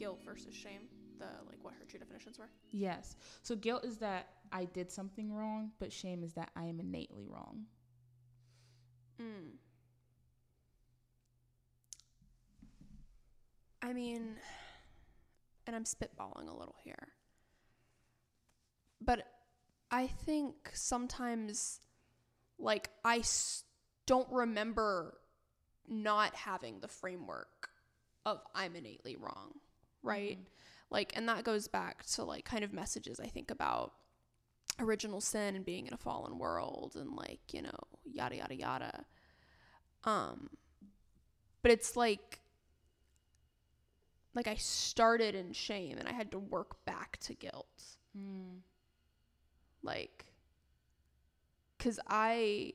guilt versus shame, the like what her two definitions were. Yes. So guilt is that I did something wrong, but shame is that I am innately wrong. Mm. I mean, and I'm spitballing a little here, but I think sometimes, like, I s- don't remember not having the framework of I'm innately wrong, right? Mhm. Like, and that goes back to like kind of messages I think about original sin and being in a fallen world and like, you know, yada, yada, yada. Um, but it's like, like I started in shame and I had to work back to guilt. Mm. Like, cause I,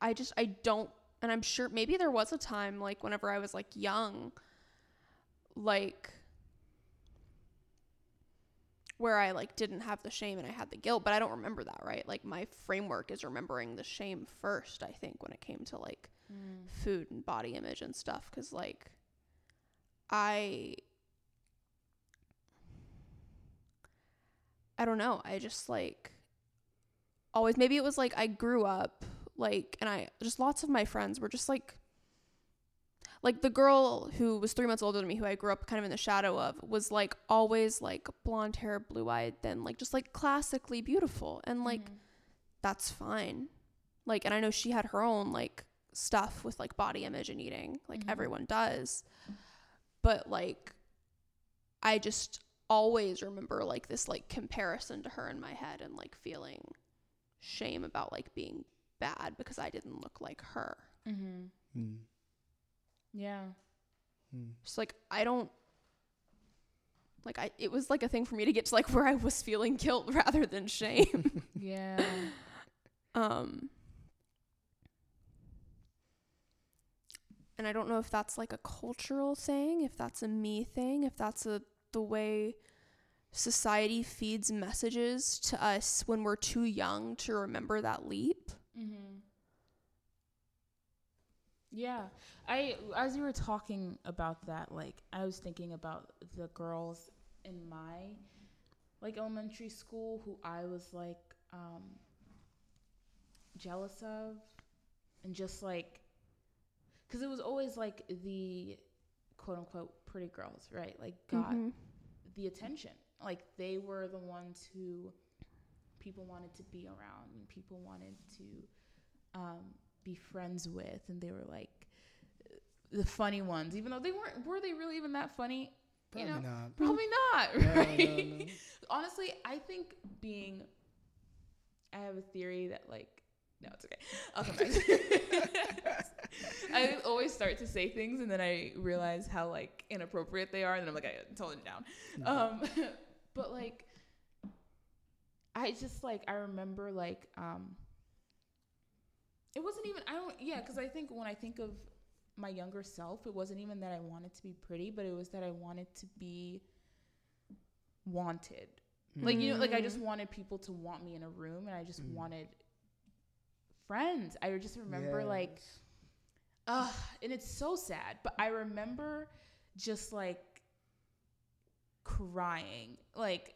I just, I don't, and I'm sure maybe there was a time like whenever I was like young, like, where I like didn't have the shame and I had the guilt, but I don't remember that, right? Like my framework is remembering the shame first, I think, when it came to like Mm. food and body image and stuff cuz like I I don't know. I just like always maybe it was like I grew up like and I just lots of my friends were just like like the girl who was 3 months older than me who I grew up kind of in the shadow of was like always like blonde hair, blue-eyed, then like just like classically beautiful and like Mhm. that's fine. Like, and I know she had her own like stuff with like body image and eating, like Mhm. everyone does. But like, I just always remember like this like comparison to her in my head and like feeling shame about like being bad because I didn't look like her. Mhm. Mm. Yeah. Mm. Just like, I don't. Like I, it was like a thing for me to get to like where I was feeling guilt rather than shame. Yeah. Um, and I don't know if that's like a cultural thing, if that's a me thing, if that's a the way society feeds messages to us when we're too young to remember that leap. Mm-hmm. Yeah, I as you were talking about that, like I was thinking about the girls in my like elementary school who I was like um, jealous of, and just like because it was always like the quote unquote pretty girls, right? Like got Mhm. the attention. Like they were the ones who people wanted to be around and people wanted to um, be friends with, and they were like the funny ones, even though they weren't. Were they really even that funny? Probably you know, not. probably not. No, no, Right? no. Honestly, I think being. I have a theory that like. No, it's okay. I'll come back. I always start to say things and then I realize how like inappropriate they are, and then I'm like, I tone it down. Um, but like, I just like I remember like um, it wasn't even I don't yeah because I think when I think of my younger self, it wasn't even that I wanted to be pretty, but it was that I wanted to be wanted. Like you know, like I just Mm. wanted people to want me in a room, and I just Mm. wanted friends. I just remember like Yes. Ugh, and it's so sad. But I remember just like crying, like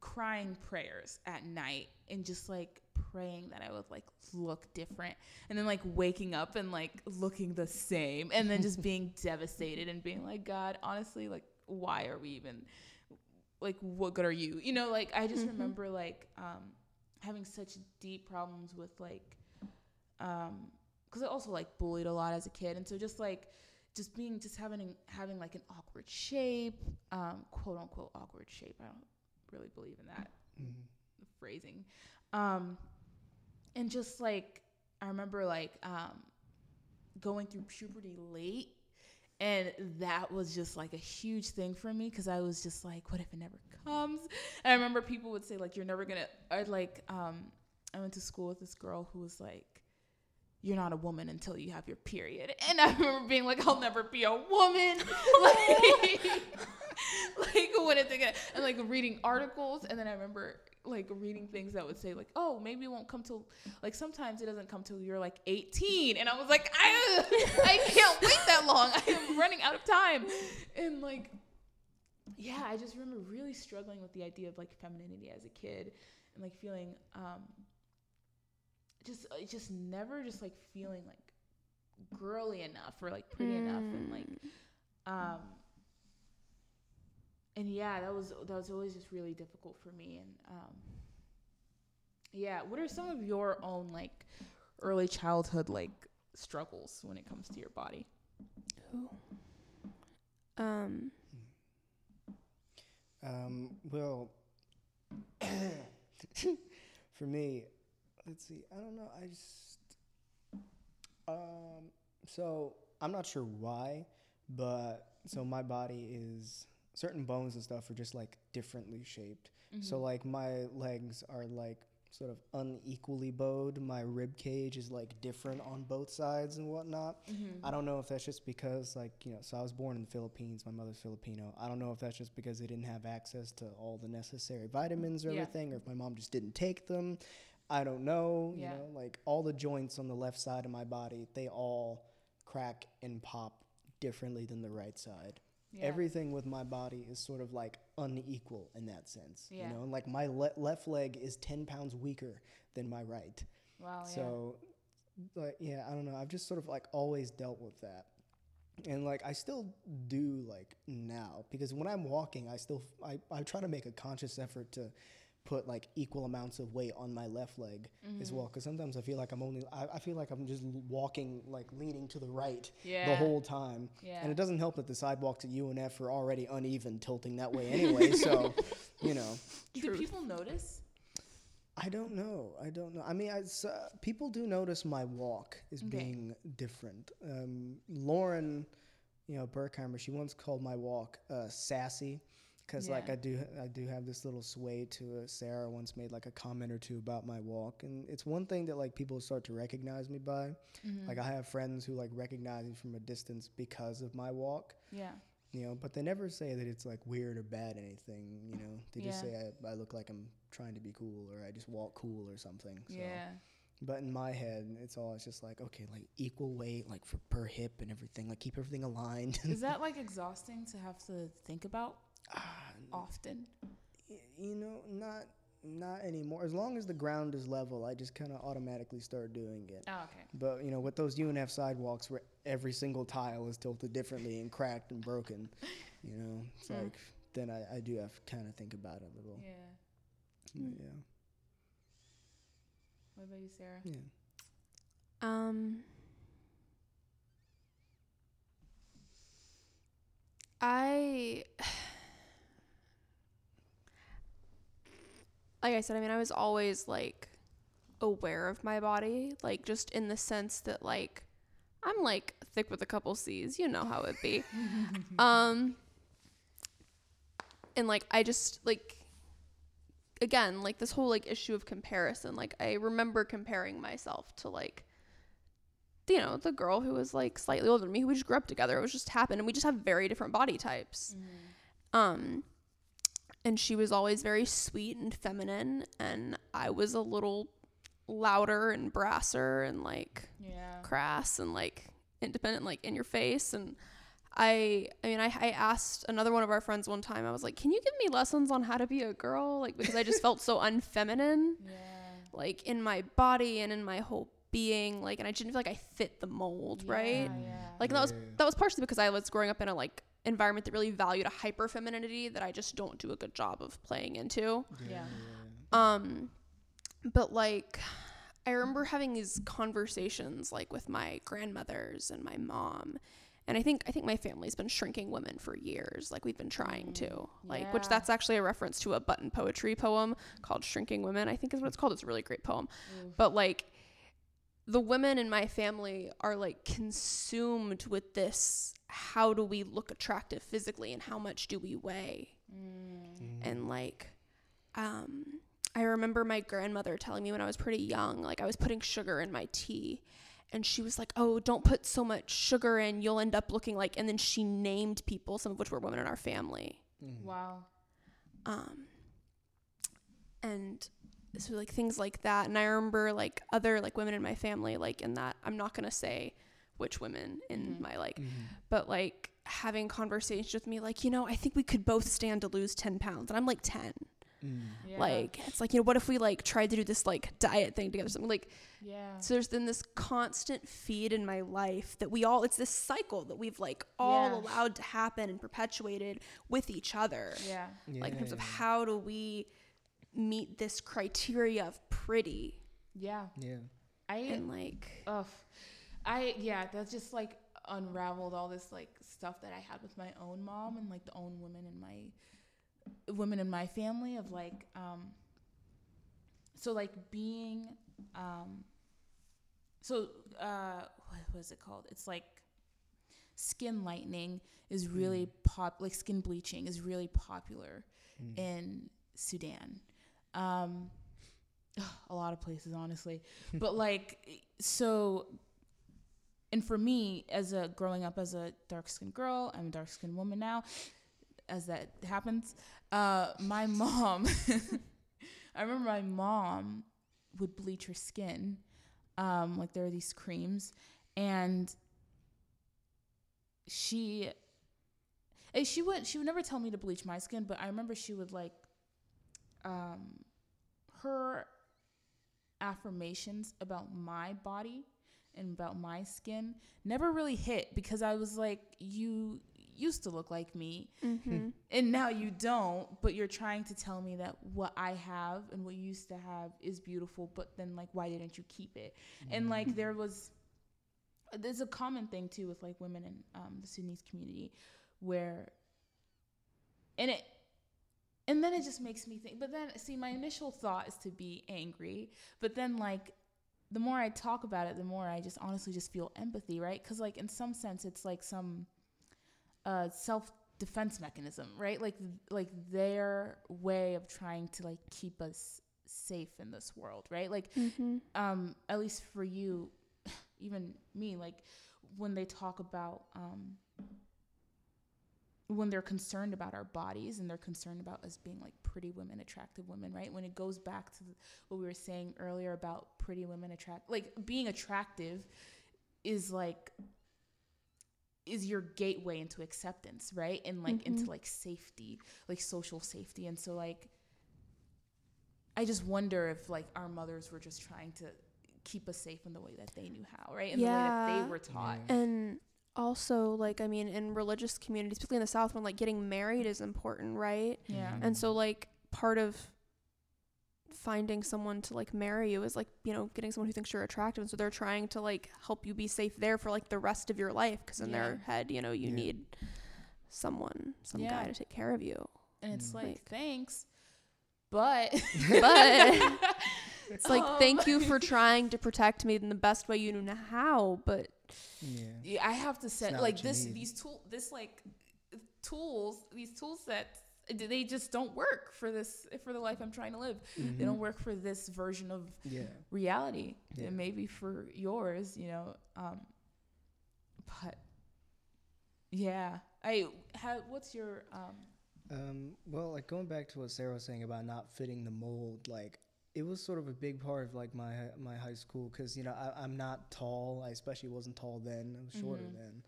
crying prayers at night and just like praying that I would like look different and then like waking up and like looking the same and then just being devastated and being like, God, honestly, like, why are we even like, what good are you? You know, like, I just Mhm. remember like um, having such deep problems with like, um, because I also like bullied a lot as a kid, and so just like just being just having having like an awkward shape, um, quote unquote awkward shape. I don't really believe in that Mm. phrasing, um, and just like I remember like um, going through puberty late. And that was just like a huge thing for me because I was just like, what if it never comes? And I remember people would say like, you're never gonna. i like, um, I went to school with this girl who was like, you're not a woman until you have your period. And I remember being like, I'll never be a woman. like, like gonna, and like reading articles. And then I remember like reading things that would say like, oh, maybe it won't come till like sometimes it doesn't come till you're like 18. And I was like, I, I can't wait that long. I am running out of time. And like, yeah, I just remember really struggling with the idea of like femininity as a kid and like feeling um just uh, just never just like feeling like girly enough or like pretty enough and like Mm. um and yeah that was that was always just really difficult for me and um yeah what are some of your own like early childhood like struggles when it comes to your body Ooh. Um. Um, well, for me, let's see. I don't know. I just, um, so I'm not sure why, but so my body is certain bones and stuff are just like differently shaped. So mm-hmm. like my legs are like sort of unequally bowed. My rib cage is like different on both sides and whatnot. Mm-hmm. I don't know if that's just because like you know. So I was born in the Philippines. My mother's Filipino. I don't know if that's just because they didn't have access to all the necessary vitamins or Yeah. everything, or if my mom just didn't take them. I don't know. Yeah. You know, like all the joints on the left side of my body, they all crack and pop differently than the right side. Yeah. Everything with my body is sort of like unequal in that sense. Yeah. You know, and like my le- left leg is 10 pounds weaker than my right. wow yeah So, like, yeah, I don't know. I've just sort of like always dealt with that. And like, I still do like now because when I'm walking, I still, I, I try to make a conscious effort to put like equal amounts of weight on my left leg as Mm-hmm. well. Cause sometimes I feel like I'm only, I, I feel like I'm just walking, like leaning to the right Yeah. the whole time. Yeah. And it doesn't help that the sidewalks at UNF are already uneven, tilting that way anyway. so, you know. do Truth. people notice I don't know. I don't know. I mean, I, s- uh, people do notice my walk is Okay. being different. Um, Lauren, you know, Burkheimer, she once called my walk uh, sassy because, like, I do, I do have this little sway to it. Sarah once made like a comment or two about my walk, and it's one thing that like people start to recognize me by. Mm-hmm. Like, I have friends who like recognize me from a distance because of my walk. yeah You know, but they never say that it's like weird or bad anything. You know, they just Yeah. say I, I look like I'm trying to be cool or I just walk cool or something. So. yeah But in my head, it's always just like okay, like equal weight, like for per hip and everything, like keep everything aligned. is that like exhausting to have to think about often you know, not not anymore. As long as the ground is level, I just kind of automatically start doing it. oh okay But you know, with those UNF sidewalks where every single tile is tilted differently and cracked and broken, you know, it's Mm. like then I, I do have to kind of think about it a little. yeah Yeah. yeah. what about you sarah Yeah. Um. I. Like I said, I mean, I was always like aware of my body, like just in the sense that like I'm like thick with a couple C's, you know how it be. um and like I just like again, like this whole like issue of comparison, like I remember comparing myself to like you know, the girl who was like slightly older than me who we just grew up together. It was just happened and we just have very different body types. Um and she was always very sweet and feminine and I was a little louder and brasser and like yeah. crass and like independent like in your face. And I I mean I, I asked another one of our friends one time I was like can you give me lessons on how to be a girl? Like because I just felt so unfeminine yeah. like in my body and in my whole being like and I didn't feel like I fit the mold right? Yeah, yeah. like that was that was partially because I was growing up in a like environment that really valued a hyper femininity that I just don't do a good job of playing into Yeah. um, but like, I remember having these conversations like with my grandmothers and my mom. And I think I think my family's been shrinking women for years. Like we've been trying to. Like which that's actually a reference to a button poetry poem called Shrinking Women, I think is what it's called. It's a really great poem. But like the women in my family are like consumed with this how do we look attractive physically and how much do we weigh? and like um I remember my grandmother telling me when I was pretty young, like I was putting sugar in my tea and she was like, "Oh, don't put so much sugar in, you'll end up looking like." And then she named people, some of which were women in our family. wow Um and so like things like that. And I remember like other like women in my family like in that I'm not going to say which women in Mhm. my like Mhm. but like having conversations with me like you know i think we could both stand to lose 10 pounds and i'm like 10 Mm. Yeah. like it's like you know what if we like tried to do this like diet thing together something like yeah. so there's been this constant feed in my life that we all it's this cycle that we've like all Yeah. allowed to happen and perpetuated with each other Yeah. like in terms of Yeah. how do we meet this criteria of pretty Yeah. Yeah. I and like Ugh. I yeah, that's just like unraveled all this like stuff that I had with my own mom and like the own women in my women in my family of like um so like being um so uh what was it called? It's like skin lightening is really pop like skin bleaching is really popular Mm. in Sudan. Um, a lot of places, honestly. but like, so, and for me, as a growing up as a dark skinned girl, I'm a dark skinned woman now, as that happens. Uh, my mom, I remember my mom would bleach her skin. Um, like there are these creams, and she she would she would never tell me to bleach my skin, but I remember she would like um her affirmations about my body and about my skin never really hit because I was like you used to look like me. Mhm. and now you don't but you're trying to tell me that what I have and what you used to have is beautiful but then like why didn't you keep it? And like there was there's a common thing too with like women in um, the Sudanese community where and it and then it just makes me think but then see my initial thought is to be angry but then like the more I talk about it the more I just honestly just feel empathy right? Because like in some sense it's like some uh, self defense mechanism right? Like like their way of trying to like keep us safe in this world right? Like Mhm. um at least for you even me like when they talk about um when they're concerned about our bodies and they're concerned about us being like pretty women attractive women right? When it goes back to what we were saying earlier about pretty women attract like being attractive is like is your gateway into acceptance right? And like into Mhm. like safety like social safety. And so like i just wonder if like our mothers were just trying to keep us safe in the way that they knew how right? In the way that they were taught. And also like i mean in religious communities particularly in the south when like getting married is important right yeah Mhm. and so like part of finding someone to like marry you is like you know getting someone who thinks you're attractive and so they're trying to like help you be safe there for like the rest of your life because in their head you know you Yeah. need someone some Yeah. guy to take care of you and it's Mm. like, Like- thanks but But- it's like Um, thank you for trying to protect me in the best way you know how but Yeah. Yeah, I have to say like this need. these tool this like tools these tool sets they just don't work for this for the life I'm trying to live. They don't Mhm. work for this version of Yeah. reality. Yeah. And maybe for yours, you know. Um but yeah. I how what's your um Um, well, like going back to what Sarah was saying about not fitting the mold, like it was sort of a big part of like my my high school because you know I, I'm not tall. I especially wasn't tall then. I was shorter Mhm. then.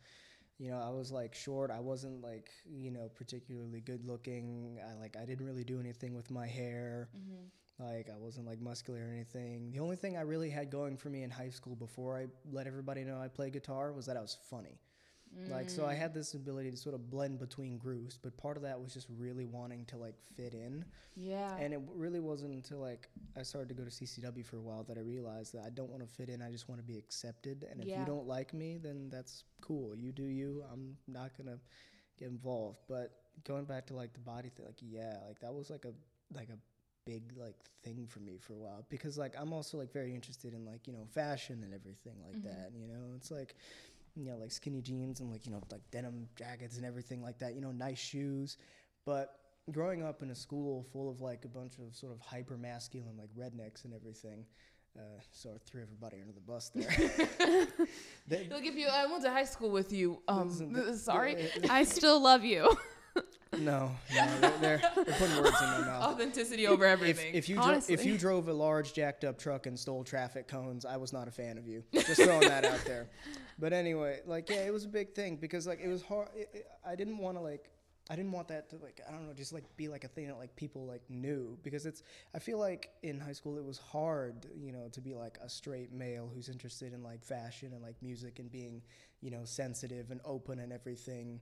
You know, I was like short. I wasn't like you know particularly good looking. I like I didn't really do anything with my hair. Like I wasn't like muscular or anything. The only thing I really had going for me in high school before I let everybody know I play guitar was that I was funny. Like so I Mm. had this ability to sort of blend between groups, but part of that was just really wanting to like fit in. Yeah. And it really wasn't until like I started to go to CCW for a while that I realized that I don't want to fit in. I just want to be accepted. And if Yeah. you don't like me, then that's cool. You do you. I'm not gonna get involved. But going back to like the body thing, like yeah, like that was like a like a big like thing for me for a while because like I'm also like very interested in like you know fashion and everything like Mhm. that. You know, it's like you know like skinny jeans and like you know like denim jackets and everything like that. You know, nice shoes, but growing up in a school full of like a bunch of sort of hyper masculine like rednecks and everything. Uh, so I threw everybody under the bus there. They- Look if you I went to high school with you. Um listen, sorry. i still love you No, no, they're, they're, they're putting words in my mouth. Authenticity over If, everything. if you dro- if you drove a large jacked up truck and stole traffic cones, I was not a fan of you. Just throwing that out there. But anyway, like yeah, it was a big thing because like it was hard. It, it, I didn't want to like. I didn't want that to like I don't know just like be like a thing that like people like knew because it's I feel like in high school it was hard you know to be like a straight male who's interested in like fashion and like music and being you know sensitive and open and everything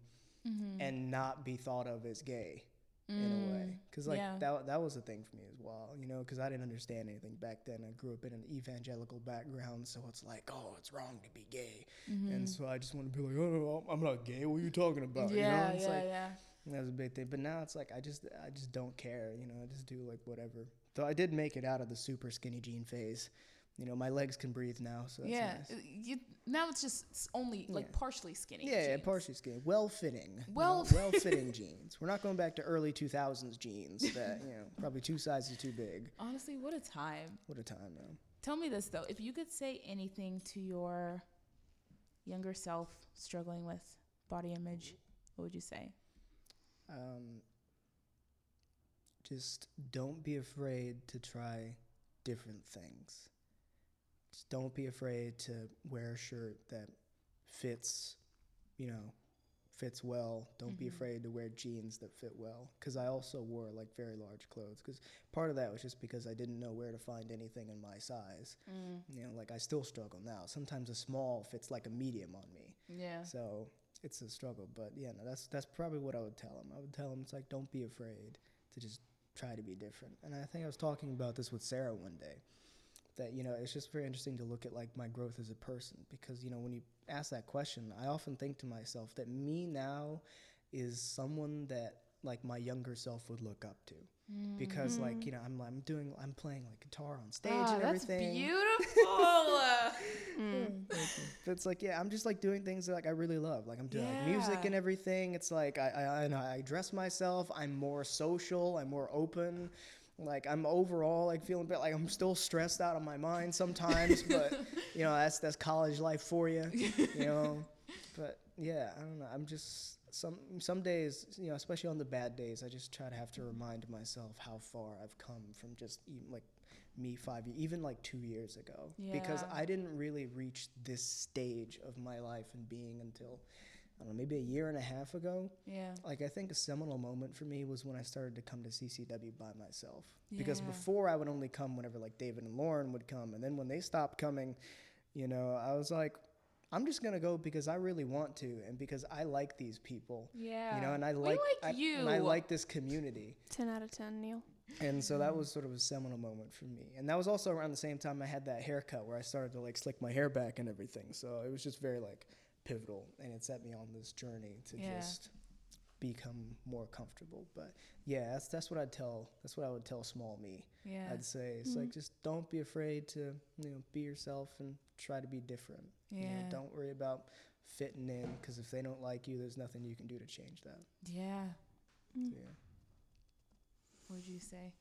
Mm-hmm. and not be thought of as gay in a way because like Mm, yeah. that, that was a thing for me as well you know because i didn't understand anything back then i grew up in an evangelical background so it's like oh it's wrong to be gay Mm-hmm. and so i just want to be like oh no, i'm not gay what are you talking about you know yeah, it's yeah, like yeah. that was a big thing but now it's like i just i just don't care you know i just do like whatever though i did make it out of the super skinny jean phase you know my legs can breathe now so that's yeah, nice. you, now it's just s- only like Yeah. partially skinny. Yeah, yeah, partially skinny, well fitting, Well- well fitting jeans. We're not going back to early two thousands jeans that you know probably two sizes too big. Honestly, what a time. What a time, man. Tell me this though: if you could say anything to your younger self struggling with body image, what would you say? Um, just don't be afraid to try different things. Just don't be afraid to wear a shirt that fits, you know, fits well. Don't be Mhm. afraid to wear jeans that fit well. Because I also wore like very large clothes. Because part of that was just because I didn't know where to find anything in my size. You know, like I still struggle now. Sometimes a small fits like a medium on me. Yeah. So it's a struggle, but yeah, no, that's that's probably what I would tell him. I would tell him it's like don't be afraid to just try to be different. And I think I was talking about this with Sarah one day. That you know, it's just very interesting to look at like my growth as a person because you know when you ask that question, I often think to myself that me now is someone that like my younger self would look up to because like you know I'm I'm doing I'm playing like guitar on stage Ah, and that's everything. beautiful. Mm. But it's like, yeah, I'm just like doing things that like I really love. Like I'm doing like music and everything. It's like I, I I know I dress myself. I'm more social. I'm more open. Like I'm overall like feeling a bit like I'm still stressed out of my mind sometimes, but you know that's that's college life for you, you know. But yeah, I don't know. I'm just some some days, you know, especially on the bad days, I just try to have to remind myself how far I've come from just even like me five years, even like two years ago, because I didn't really reach this stage of my life and being until I don't know, maybe a year and a half ago. yeah. Like I think a seminal moment for me was when I started to come to CCW by myself. Yeah. Because before I would only come whenever like David and Lauren would come, and then when they stopped coming, you know, I was like, I'm just gonna go because I really want to, and because I like these people. Yeah. You know, and I like, like I, you. and I like this community. Ten out of ten, Neil. And so that was sort of a seminal moment for me. And that was also around the same time I had that haircut where I started to like slick my hair back and everything. So it was just very like pivotal and it set me on this journey to Yeah. just become more comfortable. But yeah, that's that's what I'd tell that's what I would tell small me. Yeah. I'd say it's like just don't be afraid to, you know, be yourself and try to be different. You know, Yeah. don't worry about fitting in because if they don't like you, there's nothing you can do to change that. Yeah. Mm. So, yeah. What would you say?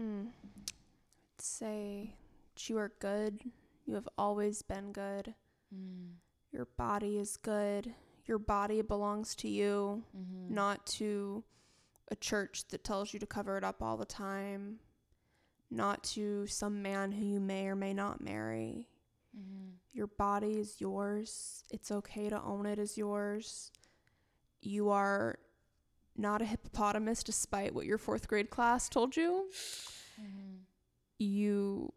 Mm. I'd say that you are good. You have always been good. Mm. Your body is good. Your body belongs to you, Mm-hmm. not to a church that tells you to cover it up all the time, not to some man who you may or may not marry. Mm-hmm. Your body is yours. It's okay to own it as yours. You are not a hippopotamus, despite what your fourth grade class told you. Mm-hmm. You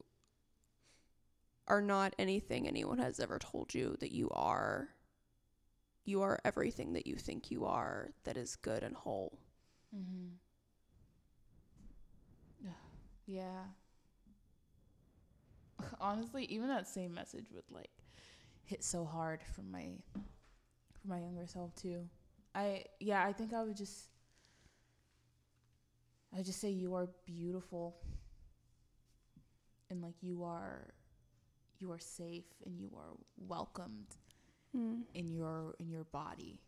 are not anything anyone has ever told you that you are. You are everything that you think you are that is good and whole. Mm-hmm. Yeah. Honestly, even that same message would like hit so hard for my for my younger self too. I yeah, I think I would just I would just say you are beautiful and like you are you are safe and you are welcomed Mm. in your in your body.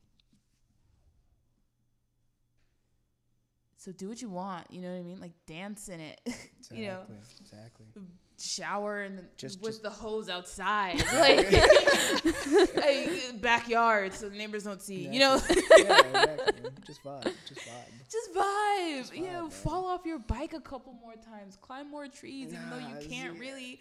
So do what you want. You know what I mean? Like dance in it. Exactly. you know, Exactly. shower and Just- with just- the hose outside, like, like, backyard, so the neighbors don't see. You know, yeah, exactly. Just vibe. Just vibe. just vibe. Just you know, man. fall off your bike a couple more times, climb more trees, even though you can't see, really.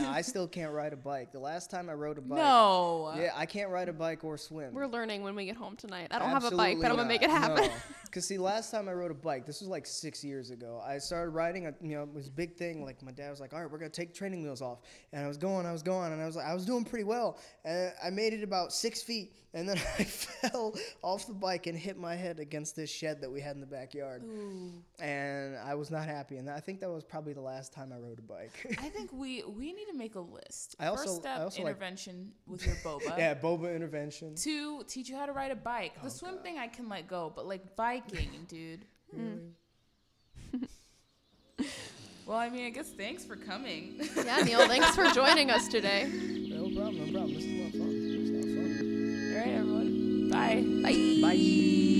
Nah, I still can't ride a bike. The last time I rode a bike. No. Yeah, I can't ride a bike or swim. We're learning when we get home tonight. I don't have a bike, but I'm gonna make it happen. No. Cause see, last time I rode a bike, this was like six years ago. I started riding. A, you know, it was a big thing. Like my dad was like, "All right, we're gonna take training wheels off," and I was going, I was going, and I was like, I was doing pretty well. And I made it about six feet, and then I fell off the bike and hit my head against this shed that we had in the backyard, Ooh. and I was not happy. And I think that was probably the last time I rode a bike. I think we we need to make a list. I also- First step, I also like- intervention with your boba. yeah, boba intervention. Two, teach you how to ride a bike. Oh, the Oh, swim God. thing I can let go, but like biking, dude. Hmm. Really? Well, I mean, I guess thanks for coming. yeah, Neil, thanks for joining us today. No problem. No problem. This is a lot of fun. This is a lot of fun. All right, everyone. Bye. Bye. Bye.